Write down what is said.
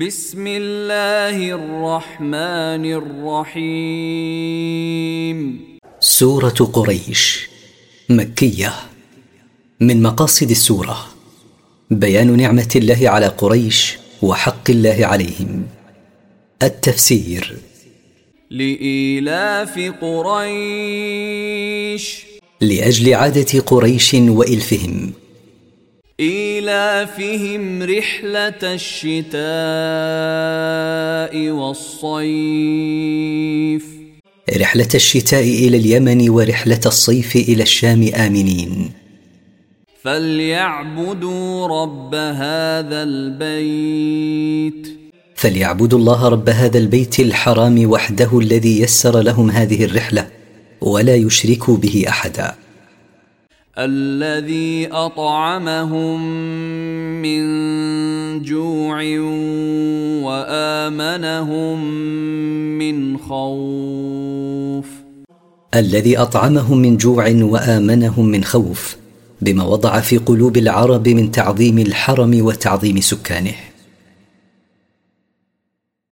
بسم الله الرحمن الرحيم. سورة قريش مكية. من مقاصد السورة بيان نعمة الله على قريش وحق الله عليهم. التفسير. لإيلاف قريش. لأجل عادة قريش وإلفهم. إيلافهم رحلة الشتاء والصيف. رحلة الشتاء إلى اليمن ورحلة الصيف إلى الشام آمنين. فليعبدوا رب هذا البيت. فليعبدوا الله رب هذا البيت الحرام وحده الذي يسر لهم هذه الرحلة ولا يشركوا به أحدا. الذي أطعمهم من جوع وآمنهم من خوف. الذي أطعمهم من جوع وآمنهم من خوف بما وضع في قلوب العرب من تعظيم الحرم وتعظيم سكانه.